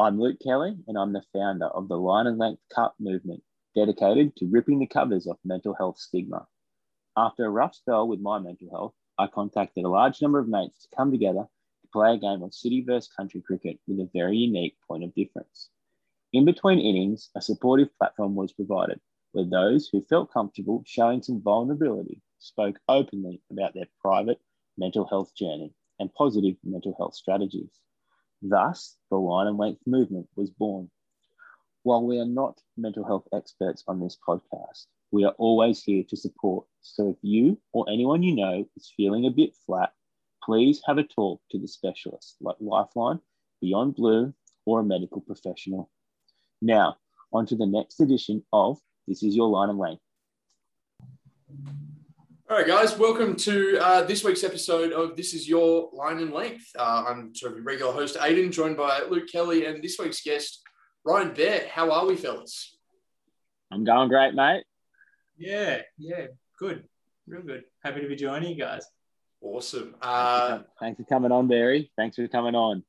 I'm Luke Kelly, and I'm the founder of the Line and Length Cup movement, dedicated to ripping the covers off mental health stigma. After a rough spell with my mental health, I contacted a large number of mates to come together to play a game of city versus country cricket with a very unique point of difference. In between innings, a supportive platform was provided where those who felt comfortable showing some vulnerability spoke openly about their private mental health journey and positive mental health strategies. Thus, the line and length movement was born. While we are not mental health experts on this podcast, we are always here to support. So if you or anyone you know is feeling a bit flat, please have a talk to the specialist like Lifeline, Beyond Blue, or a medical professional. Now, on to the next edition of This Is Your Line and Length. All right, guys, welcome to uh, this week's episode of This Is Your Line and Length. Uh, I'm sort of your regular host, Aiden, joined by Luke Kelly and this week's guest, Ryan Bear. How are we, fellas? I'm going great, mate. Yeah, yeah, good, real good. Happy to be joining you guys. Awesome. Uh, Thanks for coming on, Barry. Thanks for coming on.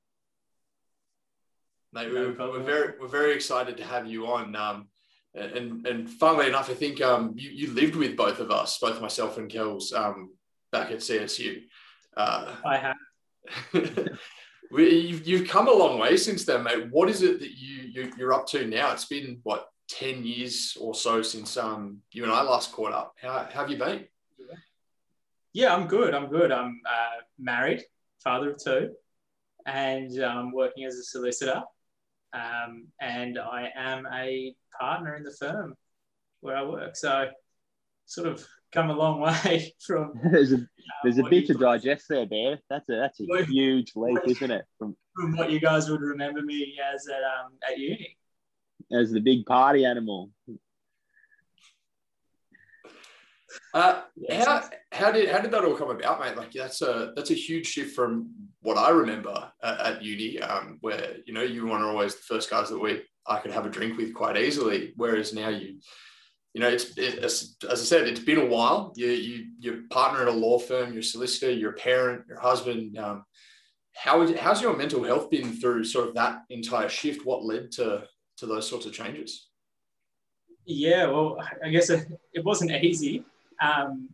mate, we're, problem. we're very we're very excited to have you on. Um, and and funnily enough, I think um, you, you lived with both of us, both myself and Kels, um, back at CSU. Uh, I have. we, you've, you've come a long way since then, mate. What is it that you, you you're up to now? It's been what ten years or so since um you and I last caught up. How, how have you been? Yeah, I'm good. I'm good. I'm uh, married, father of two, and um, working as a solicitor. Um, and I am a partner in the firm where I work. So, sort of come a long way from. there's a there's a bit to digest there, Bear. That's a that's a What- huge leap, isn't it? From From what you guys would remember me as at um, at uni. as the big party animal. Uh, Yeah, how how did how did that all come about, mate? Like that's a that's a huge shift from what I remember at, at uni, um, where you know you were always the first guys that we I could have a drink with quite easily, whereas now you you know it's it, as, I said, it's been a while. You you you're partner at a law firm, you're solicitor, you're parent, your husband. Um, how is how's your mental health been through sort of that entire shift? What led to to those sorts of changes? Yeah, well, I guess it, it wasn't easy. Um,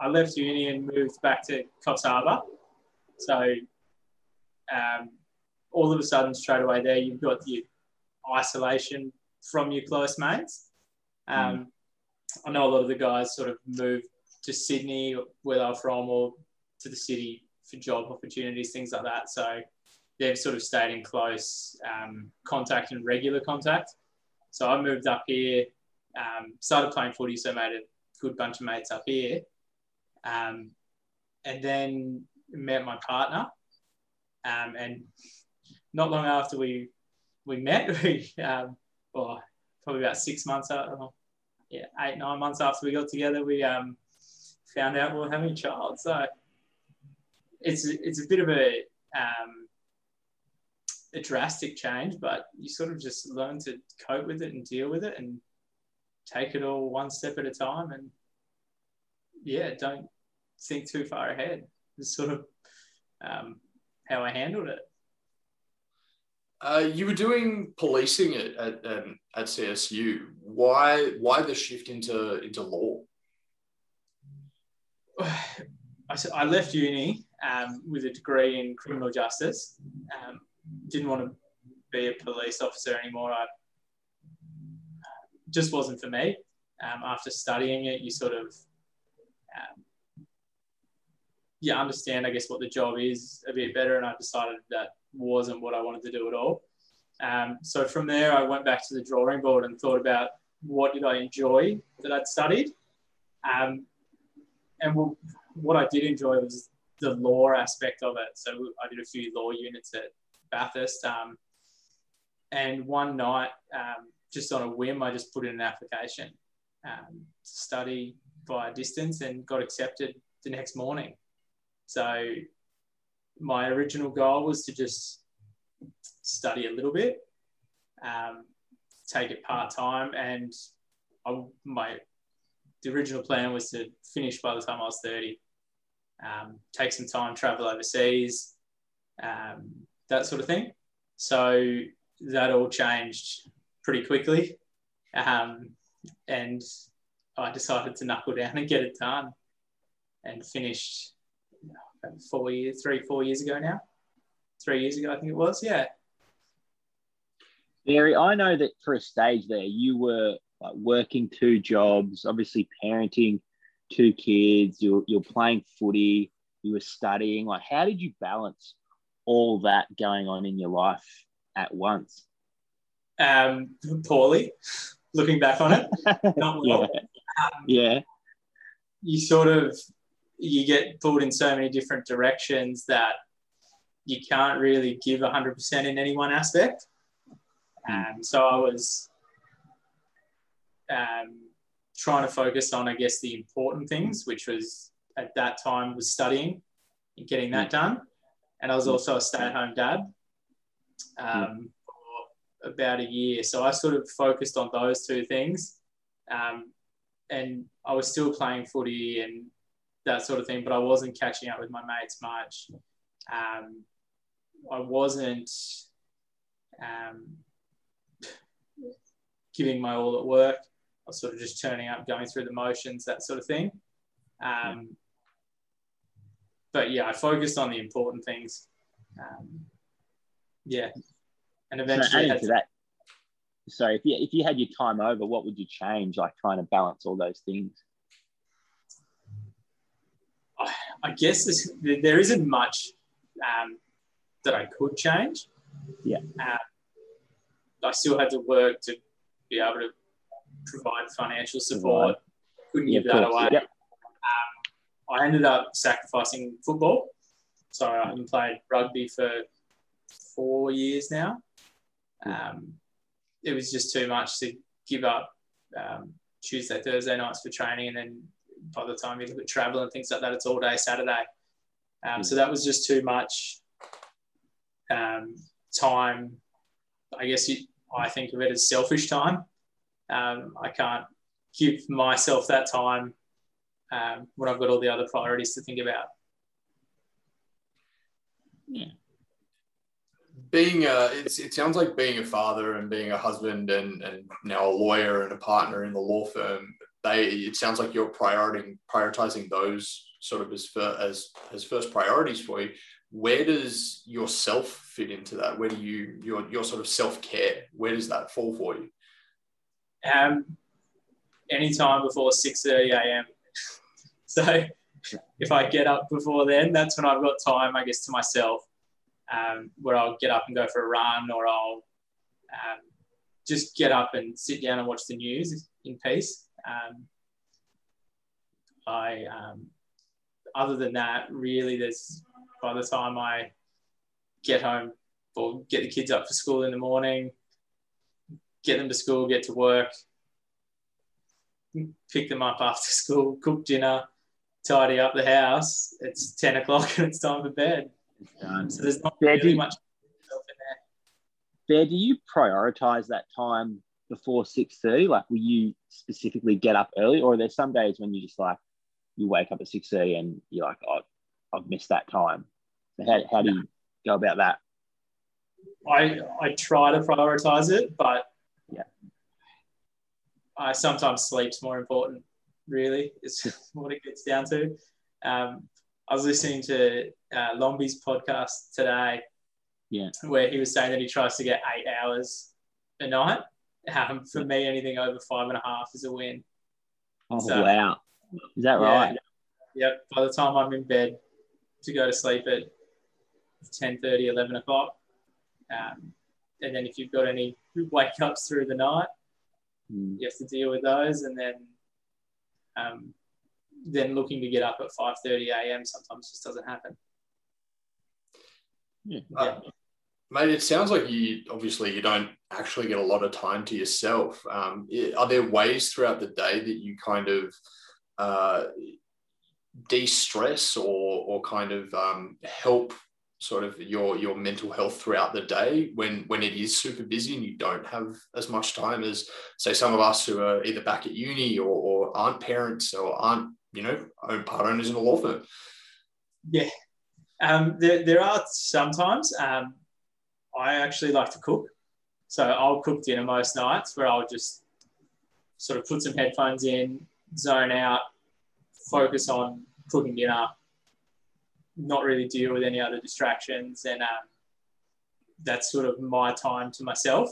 I left uni and moved back to Coffs Harbour. So um, all of a sudden, straight away there, you've got the isolation from your close mates. Um, I know a lot of the guys sort of moved to Sydney, where they're from, or to the city for job opportunities, things like that. So they've sort of stayed in close um, contact and regular contact. So I moved up here, um, started playing footy, so made a good bunch of mates up here. Um, and then met my partner. Um, and not long after we we met, we um, well, probably about six months after, yeah, eight nine months after we got together, we um, found out we were having a child. So it's it's a bit of a um, a drastic change, but you sort of just learn to cope with it and deal with it and take it all one step at a time. And yeah, don't think too far ahead. Is sort of um, how I handled it. Uh, you were doing policing at at, um, at CSU. Why why the shift into into law? I, I left uni um, with a degree in criminal justice. Um, didn't want to be a police officer anymore. I just wasn't for me. Um, after studying it, you sort of um, you understand, I guess, what the job is a bit better, and I decided that wasn't what I wanted to do at all. Um, so from there, I went back to the drawing board and thought about what did I enjoy that I'd studied. Um, and what I did enjoy was the law aspect of it. So I did a few law units at Bathurst. Um, and one night, um, just on a whim, I just put in an application um, to study via distance and got accepted the next morning. So my original goal was to just study a little bit, um, take it part time, and I, my the original plan was to finish by the time I was 30. Um, take some time, travel overseas, um, that sort of thing. So that all changed pretty quickly. Um, and I decided to knuckle down and get it done and finished four years, three, four years ago now. Three years ago, I think it was. Yeah. Barry, I know that for a stage there, you were like working two jobs, obviously parenting two kids, you're, you're playing footy, you were studying. Like, how did you balance all that going on in your life at once? Um, poorly, looking back on it. Not well. yeah. Um, yeah. You sort of you get pulled in so many different directions that you can't really give 100% in any one aspect. Hmm. Um, so I was um, trying to focus on, I guess, the important things, which was at that time was studying and getting that hmm. done. And I was hmm. also a stay-at-home dad um, about a year. So I sort of focused on those two things. Um, and I was still playing footy and that sort of thing, but I wasn't catching up with my mates much. Um, I wasn't um, giving my all at work. I was sort of just turning up, going through the motions, that sort of thing. Um, but yeah, I focused on the important things. Um, yeah, and eventually. So, to that, so if you if you had your time over, what would you change? Like trying to balance all those things. I guess there isn't much um, that I could change. Yeah. Uh, I still had to work to be able to provide financial support. Couldn't give that away. Yep. Um, I ended up sacrificing football. So I haven't played rugby for four years now. Um, it was just too much to give up um, Tuesday, Thursday nights for training and then by the time you look at travel and things like that, it's all day Saturday. Um, so that was just too much um, time. I guess you, I think of it as selfish time. Um, I can't give myself that time um, when I've got all the other priorities to think about. Yeah. Being a, it sounds like being a father and being a husband and, and now a lawyer and a partner in the law firm they it sounds like you're prioritizing prioritizing those sort of as as as first priorities for you. Where does yourself fit into that? Where do you your your sort of self-care where does that fall for you? Um anytime before 6 30 a.m so if i get up before then that's when i've got time i guess to myself um, where i'll get up and go for a run or i'll um, just get up and sit down and watch the news in peace um, I, um, other than that, really, there's by the time I get home or get the kids up for school in the morning, get them to school, get to work, pick them up after school, cook dinner, tidy up the house. It's 10 o'clock and it's time for bed. So there's not really much Bear, do you prioritize that time before 6.30? Like, will you specifically get up early? Or are there some days when you just like, you wake up at 6.30 and you're like, oh, I've missed that time. So how, how do you go about that? I, I try to prioritize it, but yeah, I sometimes sleep's more important. Really, is what it gets down to. Um, I was listening to uh, Lombi's podcast today, yeah, where he was saying that he tries to get eight hours a night, um, for me, anything over five and a half is a win. Oh, so, wow. Is that yeah, right? Yep. By the time I'm in bed to go to sleep at 10 30, 11 o'clock. Um, and then if you've got any wake ups through the night, mm. you have to deal with those. And then um, then looking to get up at 5.30 a.m. sometimes just doesn't happen. Yeah. yeah. Mate, it sounds like you obviously you don't actually get a lot of time to yourself. Um, are there ways throughout the day that you kind of uh, de-stress or or kind of um, help sort of your your mental health throughout the day when when it is super busy and you don't have as much time as say some of us who are either back at uni or, or aren't parents or aren't you know own part owners in a law firm yeah um, there, there are sometimes um, I actually like to cook. So I'll cook dinner most nights where I'll just sort of put some headphones in, zone out, focus on cooking dinner, not really deal with any other distractions. And um, that's sort of my time to myself.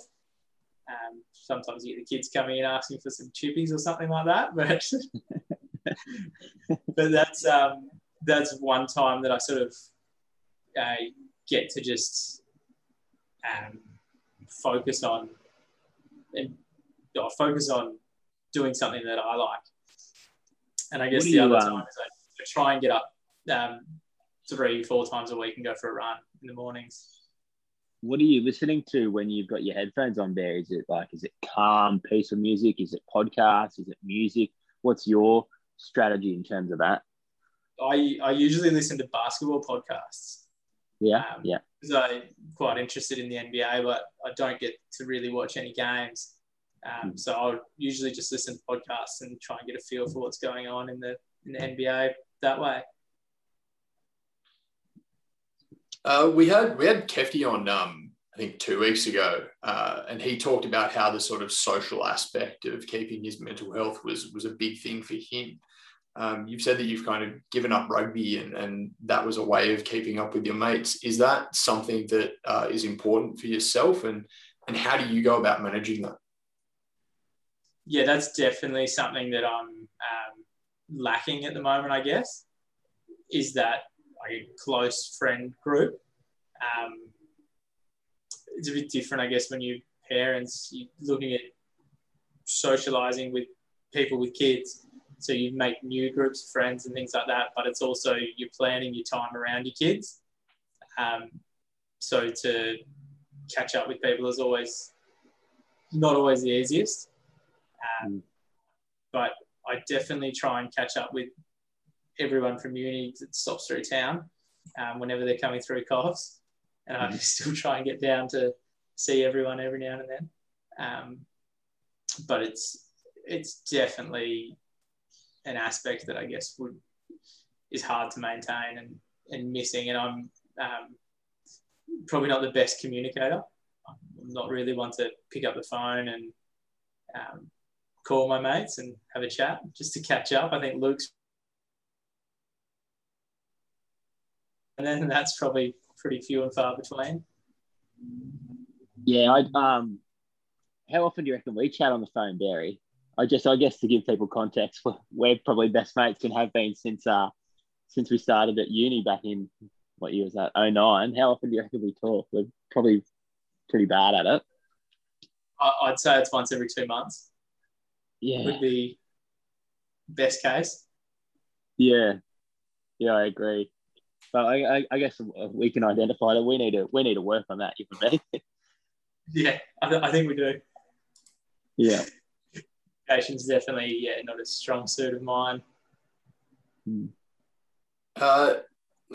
Um, sometimes you get the kids coming in asking for some chippies or something like that, but but that's um, that's one time that I sort of uh, get to just um, focus on and or focus on doing something that I like. And I guess the you, other um, time is I, I, try and get up um, three, four times a week and go for a run in the mornings. What are you listening to when you've got your headphones on there? Is it like, is it calm, peaceful music? Is it podcast? Is it music? What's your strategy in terms of that? I, I usually listen to basketball podcasts. Yeah, um, yeah. Because I'm quite interested in the NBA, but I don't get to really watch any games. Um, mm. So I'll usually just listen to podcasts and try and get a feel for what's going on in the in the NBA that way. Uh, we had we had Kefty on um, I think two weeks ago, uh, and he talked about how the sort of social aspect of keeping his mental health was was a big thing for him. Um, you've said that you've kind of given up rugby and, and that was a way of keeping up with your mates. Is that something that uh, is important for yourself and, and how do you go about managing that? Yeah, that's definitely something that I'm um, lacking at the moment, I guess, is that a close friend group. Um, it's a bit different, I guess, when you parents, you're looking at socializing with people with kids so you make new groups of friends and things like that, but it's also you're planning your time around your kids. Um, so to catch up with people is always not always the easiest. Um, mm. but I definitely try and catch up with everyone from uni that stops through town um, whenever they're coming through Coffs. And I still try and get down to see everyone every now and then. Um, but it's it's definitely an aspect that I guess would is hard to maintain and, and missing. And I'm um, probably not the best communicator. I'm not really one to pick up the phone and um, call my mates and have a chat just to catch up. I think Luke's, and then that's probably pretty few and far between. Yeah, I um, how often do you reckon we chat on the phone, Barry? I just, I guess, to give people context, we're probably best mates and have been since uh since we started at uni back in what year was that? 09. How often do you reckon we talk? We're probably pretty bad at it. I'd say it's once every two months. Yeah, would be best case. Yeah, yeah, I agree. But I, I, I guess we can identify that we need to we need to work on that. If me. yeah, I, th- I think we do. Yeah communication's definitely yeah not a strong suit of mine. Hmm. Uh,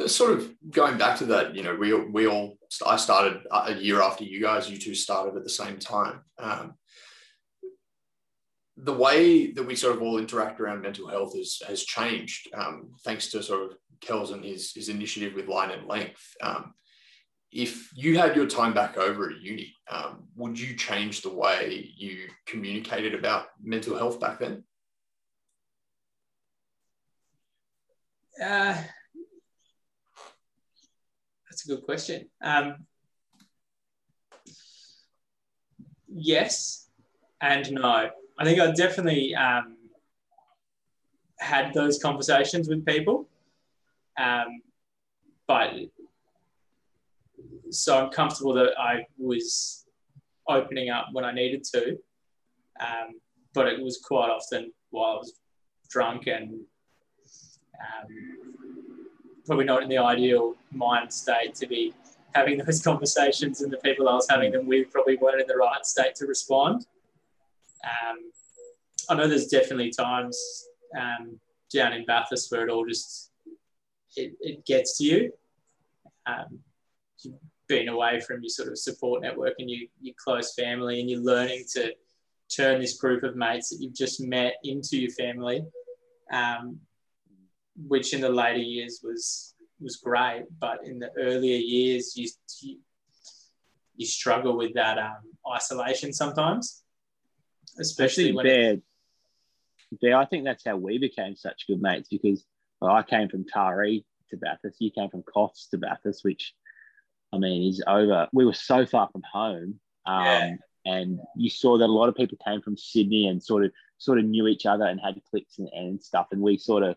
sort of going back to that, you know, we we all I started a year after you guys. You two started at the same time. Um, the way that we sort of all interact around mental health has has changed um, thanks to sort of Kells and his his initiative with Line and Length. Um, if you had your time back over at uni, um, would you change the way you communicated about mental health back then? Uh, that's a good question. Um, yes and no. I think I definitely um, had those conversations with people, um, but so I'm comfortable that I was opening up when I needed to, um, but it was quite often while I was drunk and um, probably not in the ideal mind state to be having those conversations, and the people I was having them with probably weren't in the right state to respond. Um, I know there's definitely times um, down in Bathurst where it all just it, it gets to you. Um, you've been away from your sort of support network and your, your close family and you're learning to turn this group of mates that you've just met into your family um, which in the later years was was great but in the earlier years you you, you struggle with that um, isolation sometimes, especially when Bear, Bear, I think that's how we became such good mates because well, I came from Taree to Bathurst, you came from Coffs to Bathurst, which I mean is over. We were so far from home. Um, Yeah. and you saw that a lot of people came from Sydney and sort of sort of knew each other and had cliques and, and stuff. And we sort of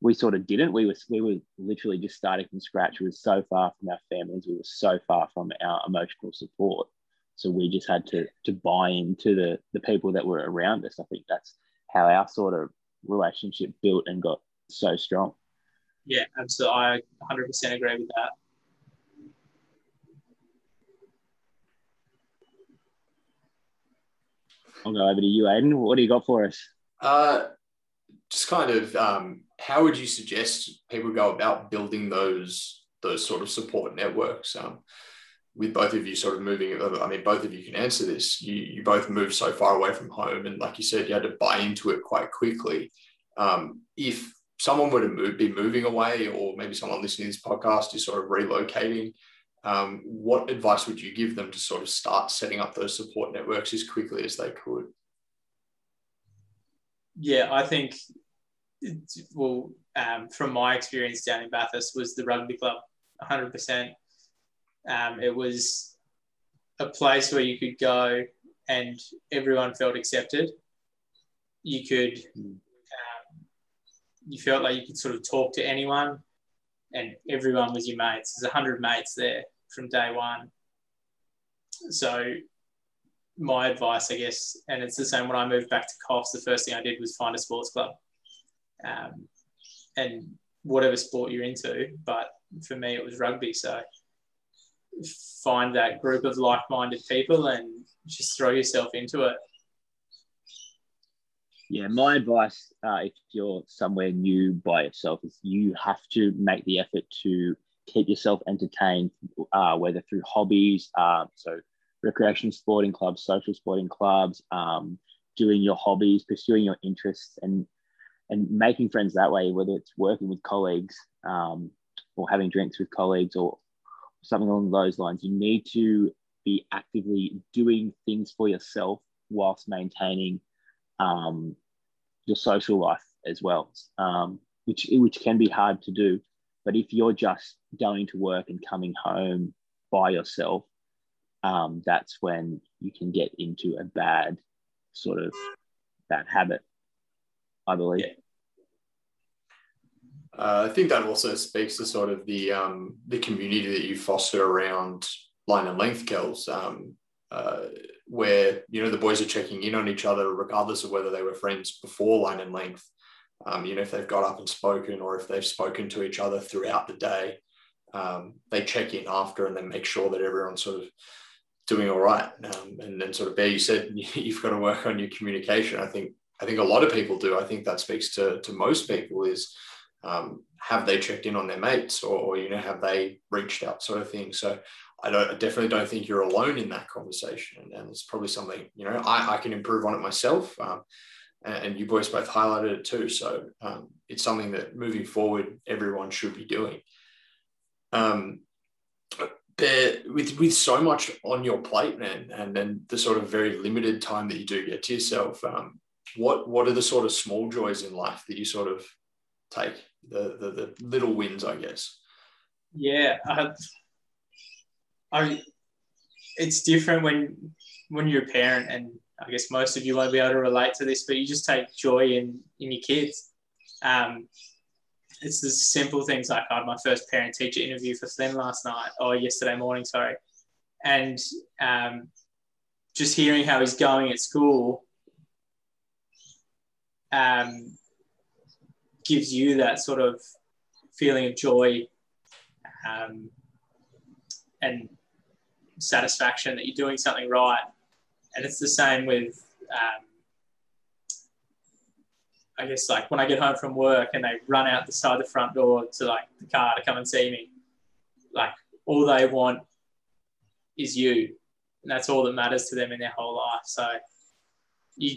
we sort of didn't. We were we were literally just starting from scratch. We were so far from our families. We were so far from our emotional support. So we just had to to buy into the the people that were around us. I think that's how our sort of relationship built and got so strong. Yeah, absolutely. I 100% agree with that. I'll go over to you, Aiden. What do you got for us? Uh, just kind of, um, how would you suggest people go about building those those sort of support networks? Um, with both of you sort of moving, I mean, both of you can answer this. You you both moved so far away from home, and like you said, you had to buy into it quite quickly. Um, if someone were to move, be moving away, or maybe someone listening to this podcast is sort of relocating, um, what advice would you give them to sort of start setting up those support networks as quickly as they could? Yeah, I think, well, um, from my experience down in Bathurst, was the rugby club 100%. Um, it was a place where you could go and everyone felt accepted. You could, Mm. um, you felt like you could sort of talk to anyone and everyone was your mates. There's a 100 mates there from day one. So, my advice, I guess, and it's the same when I moved back to Coffs, the first thing I did was find a sports club. Um, and whatever sport you're into, but for me, it was rugby. So find that group of like minded people and just throw yourself into it. Yeah, my advice uh, if you're somewhere new by yourself is you have to make the effort to keep yourself entertained, uh, whether through hobbies, uh, so recreation sporting clubs, social sporting clubs, um, doing your hobbies, pursuing your interests, and and making friends that way, whether it's working with colleagues um, or having drinks with colleagues or something along those lines. You need to be actively doing things for yourself whilst maintaining um, your social life as well, um, which which can be hard to do. But if you're just going to work and coming home by yourself, um, that's when you can get into a bad sort of bad habit. I believe. Yeah. Uh, I think that also speaks to sort of the um, the community that you foster around line and length kells, um, uh, where you know the boys are checking in on each other regardless of whether they were friends before line and length. Um, you know if they've got up and spoken or if they've spoken to each other throughout the day, um, they check in after and then make sure that everyone's sort of doing all right. Um, and then sort of Bear, you said you've got to work on your communication. I think I think a lot of people do. I think that speaks to to most people is um, have they checked in on their mates or, or, you know have they reached out sort of thing so i don't I definitely don't think you're alone in that conversation and it's probably something you know i, I can improve on it myself um, and, and, you boys both highlighted it too so um, it's something that moving forward everyone should be doing um, there, with with so much on your plate man and then the sort of very limited time that you do get to yourself um, what what are the sort of small joys in life that you sort of take the the, the little wins, I guess. Yeah, I, it's different when when you're a parent, and I guess most of you won't be able to relate to this, but you just take joy in in your kids. Um, it's the simple things like I had my first parent teacher interview for Flynn last night or yesterday morning, sorry, and um, just hearing how he's going at school. Um, gives you that sort of feeling of joy um, and satisfaction that you're doing something right. And it's the same with, um, I guess, like when I get home from work and they run out the side of the front door to like the car to come and see me, like all they want is you. And that's all that matters to them in their whole life. So you,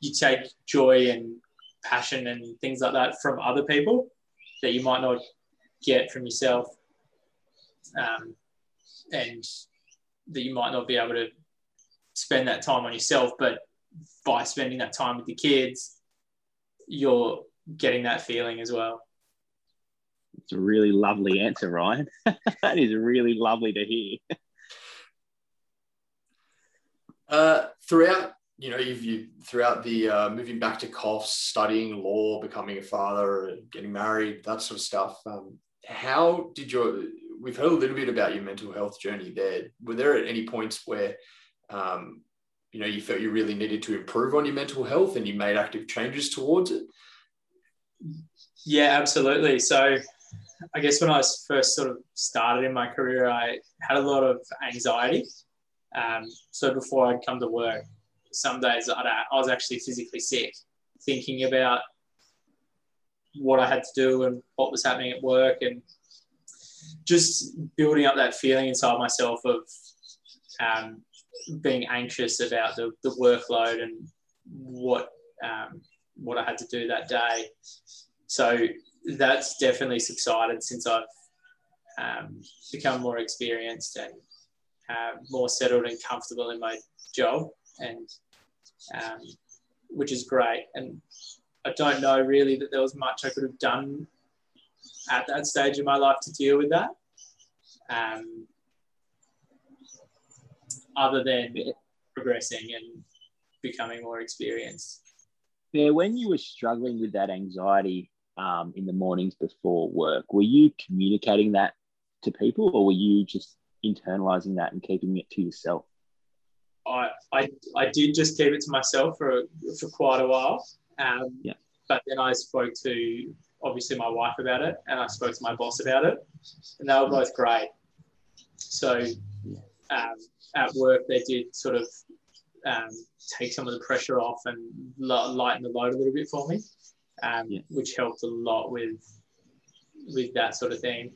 you take joy and passion and things like that from other people that you might not get from yourself um, and that you might not be able to spend that time on yourself, but by spending that time with the kids, you're getting that feeling as well. It's a really lovely answer, Ryan. that is really lovely to hear. Uh, throughout, you know, you've you, throughout the uh, moving back to Coffs, studying law, becoming a father, getting married, that sort of stuff. Um, how did your? We've heard a little bit about your mental health journey there. Were there at any points where, um, you know, you felt you really needed to improve on your mental health and you made active changes towards it? Yeah, absolutely. So, I guess when I first sort of started in my career, I had a lot of anxiety um, so before I'd come to work, some days I'd, I was actually physically sick, thinking about what I had to do and what was happening at work, and just building up that feeling inside myself of um, being anxious about the, the workload and what um, what I had to do that day. So that's definitely subsided since I've um, become more experienced and um, more settled and comfortable in my job, and um, which is great. And I don't know really that there was much I could have done at that stage in my life to deal with that, um, other than progressing and becoming more experienced. Yeah, when you were struggling with that anxiety um, in the mornings before work, were you communicating that to people, or were you just internalizing that and keeping it to yourself? I, I, I did just keep it to myself for, for quite a while. Um, yeah. But then I spoke to obviously my wife about it and I spoke to my boss about it, and they were both great. So um, at work, they did sort of um, take some of the pressure off and lighten the load a little bit for me, um, yeah. which helped a lot with with that sort of thing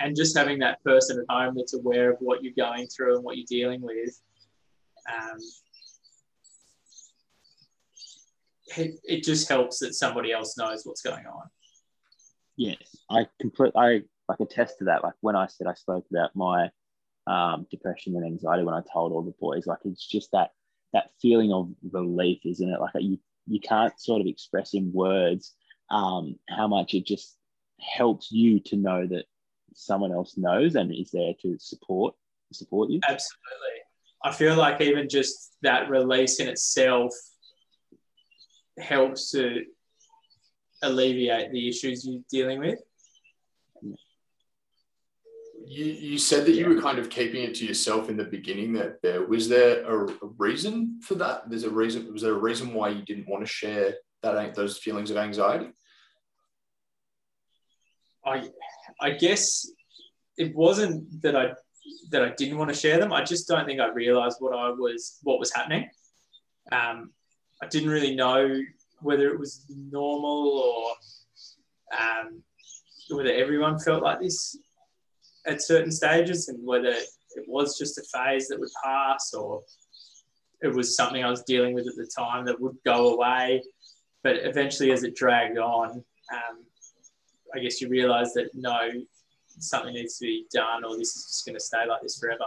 and just having that person at home that's aware of what you're going through and what you're dealing with um, it, it just helps that somebody else knows what's going on yes i complete i like attest to that like when i said i spoke about my um, depression and anxiety when i told all the boys like it's just that that feeling of relief isn't it like you you can't sort of express in words um, how much it just helps you to know that someone else knows and is there to support support you. Absolutely. I feel like even just that release in itself helps to alleviate the issues you're dealing with. You, you said that you were kind of keeping it to yourself in the beginning that there was there a, a, reason for that there's a reason was there a reason why you didn't want to share that those feelings of anxiety I I guess it wasn't that I that I didn't want to share them. I just don't think I realized what I was what was happening. Um, I didn't really know whether it was normal or um, whether everyone felt like this at certain stages, and whether it was just a phase that would pass or it was something I was dealing with at the time that would go away. But eventually, as it dragged on, um, I guess you realize that no, something needs to be done, or this is just going to stay like this forever.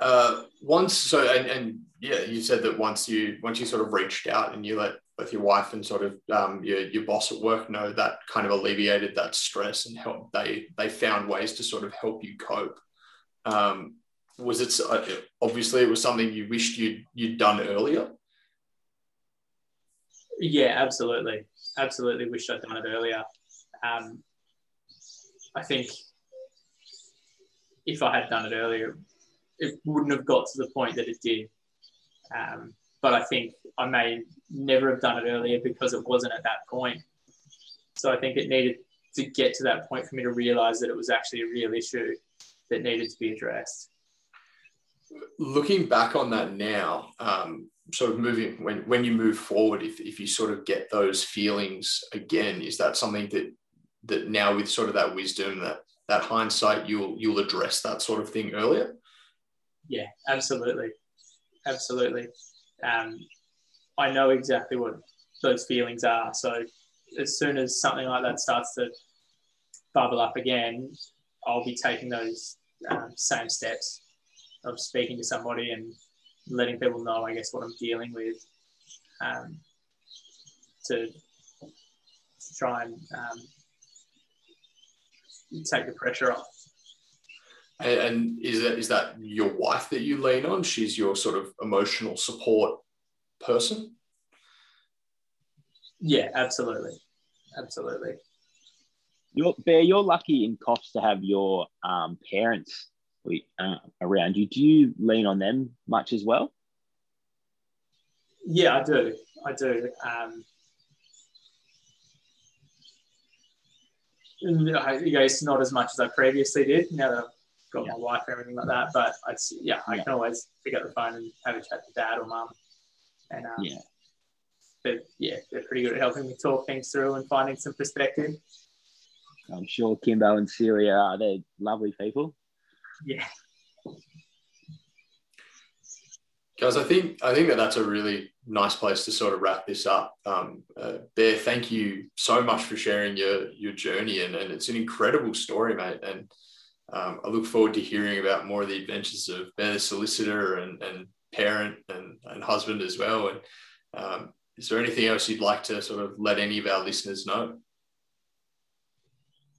Uh, once, so and, and yeah, you said that once you once you sort of reached out and you let both your wife and sort of um, your, your boss at work know that kind of alleviated that stress and help they they found ways to sort of help you cope. Um, was it uh, obviously it was something you wished you'd you'd done earlier? Yeah, absolutely. Absolutely wished I'd done it earlier. Um, I think if I had done it earlier, it wouldn't have got to the point that it did. Um, but I think I may never have done it earlier because it wasn't at that point. So I think it needed to get to that point for me to realize that it was actually a real issue that needed to be addressed. Looking back on that now, um, sort of moving when when you move forward if, if you sort of get those feelings again is that something that that now with sort of that wisdom that that hindsight you'll you'll address that sort of thing earlier yeah absolutely. Absolutely. Um, i know exactly what those feelings are. So as soon as something like that starts to bubble up again i'll be taking those um, same steps of speaking to somebody and letting people know, I guess, what I'm dealing with um, to, to try and um, take the pressure off. And, and is that is that your wife that you lean on? She's your sort of emotional support person. Yeah, absolutely, absolutely. You're, Bear, you're lucky in Coffs to have your um, parents uh, around you. Do you lean on them much as well? Yeah, I do. I do. Um, I guess not as much as I previously did. Now that I've got yeah. my wife and everything like that, but I, yeah, I yeah. can always pick up the phone and have a chat to dad or mum. And um, yeah, but yeah, they're pretty good at helping me talk things through and finding some perspective. I'm sure Kimbo and Syria are they're lovely people. Yeah. Guys, I think I think that that's a really nice place to sort of wrap this up. Um, uh, Bear, thank you so much for sharing your your journey, and, and it's an incredible story, mate. And um, I look forward to hearing about more of the adventures of the solicitor, and, and parent and, and husband as well. And um, is there anything else you'd like to sort of let any of our listeners know?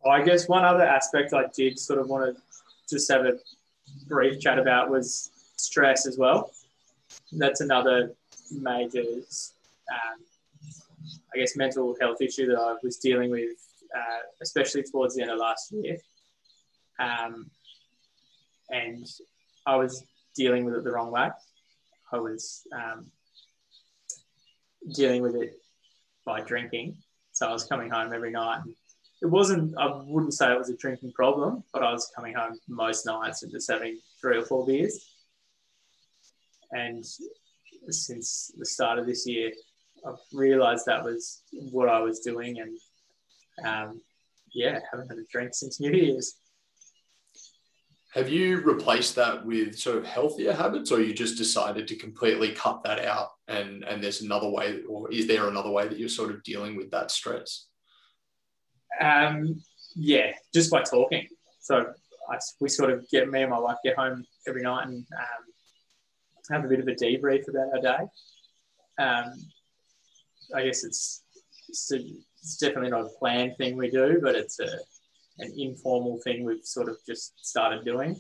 I guess one other aspect I did sort of want to just have a brief chat about was stress as well. That's another major, um, I guess, mental health issue that I was dealing with, uh, especially towards the end of last year. Um, and I was dealing with it the wrong way. I was um, dealing with it by drinking. So I was coming home every night it wasn't, I wouldn't say it was a drinking problem, but I was coming home most nights and just having three or four beers. And since the start of this year, I've realized that was what I was doing. And um, yeah, haven't had a drink since New Year's. Have you replaced that with sort of healthier habits, or you just decided to completely cut that out? And and there's another way, or is there another way that you're sort of dealing with that stress? Um, yeah, just by talking. So I, we sort of get me and my wife get home every night and um, have a bit of a debrief about our day. Um, I guess it's, it's, a, it's, definitely not a planned thing we do, but it's a, an informal thing we've sort of just started doing.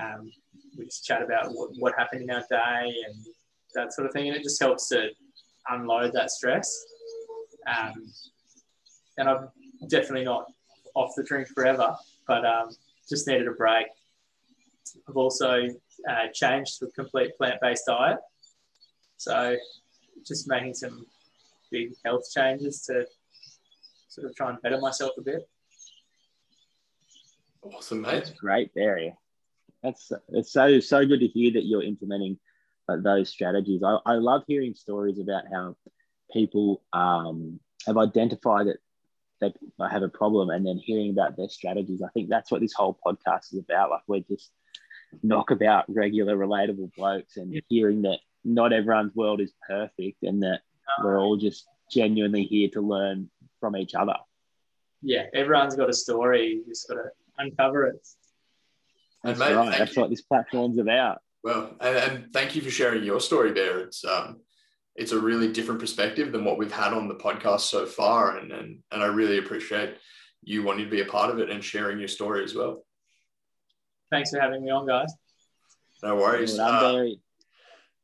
Um, we just chat about what, what happened in our day and that sort of thing, and it just helps to unload that stress. Um, and I'm definitely not off the drink forever, but um, just needed a break. I've also uh, changed to a complete plant-based diet, so just making some big health changes to sort of try and better myself a bit. Awesome, mate. That's great, Barry. That's it's so so good to hear that you're implementing uh, those strategies. I, I love hearing stories about how people um, have identified that they have a problem and then hearing about their strategies. I think that's what this whole podcast is about. Like we're just knock about regular, relatable blokes and yeah. hearing that not everyone's world is perfect and that we're all just genuinely here to learn from each other. Yeah, everyone's got a story. You just got to uncover it. That's mate, right. That's you. what this platform's about. Well, and, and, thank you for sharing your story there. It's um, it's a really different perspective than what we've had on the podcast so far. And, and, and I really appreciate you wanting to be a part of it and sharing your story as well. Thanks for having me on, guys. No worries. Uh,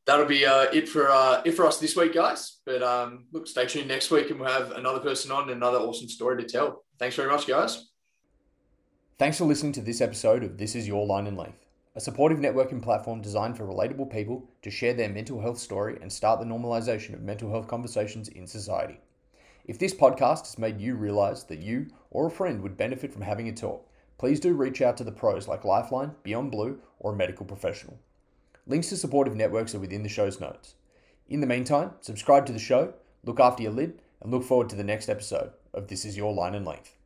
that'll be uh, it for uh, it for us this week, guys. But um, look, stay tuned next week, and we'll have another person on and another awesome story to tell. Thanks very much, guys. Thanks for listening to this episode of This Is Your Line and Length a supportive networking platform designed for relatable people to share their mental health story and start the normalization of mental health conversations in society. If this podcast has made you realize that you or a friend would benefit from having a talk, please do reach out to the pros like Lifeline, Beyond Blue, or a medical professional. Links to supportive networks are within the show's notes. In the meantime, subscribe to the show, look after your lid, and look forward to the next episode of This Is Your Line and Length.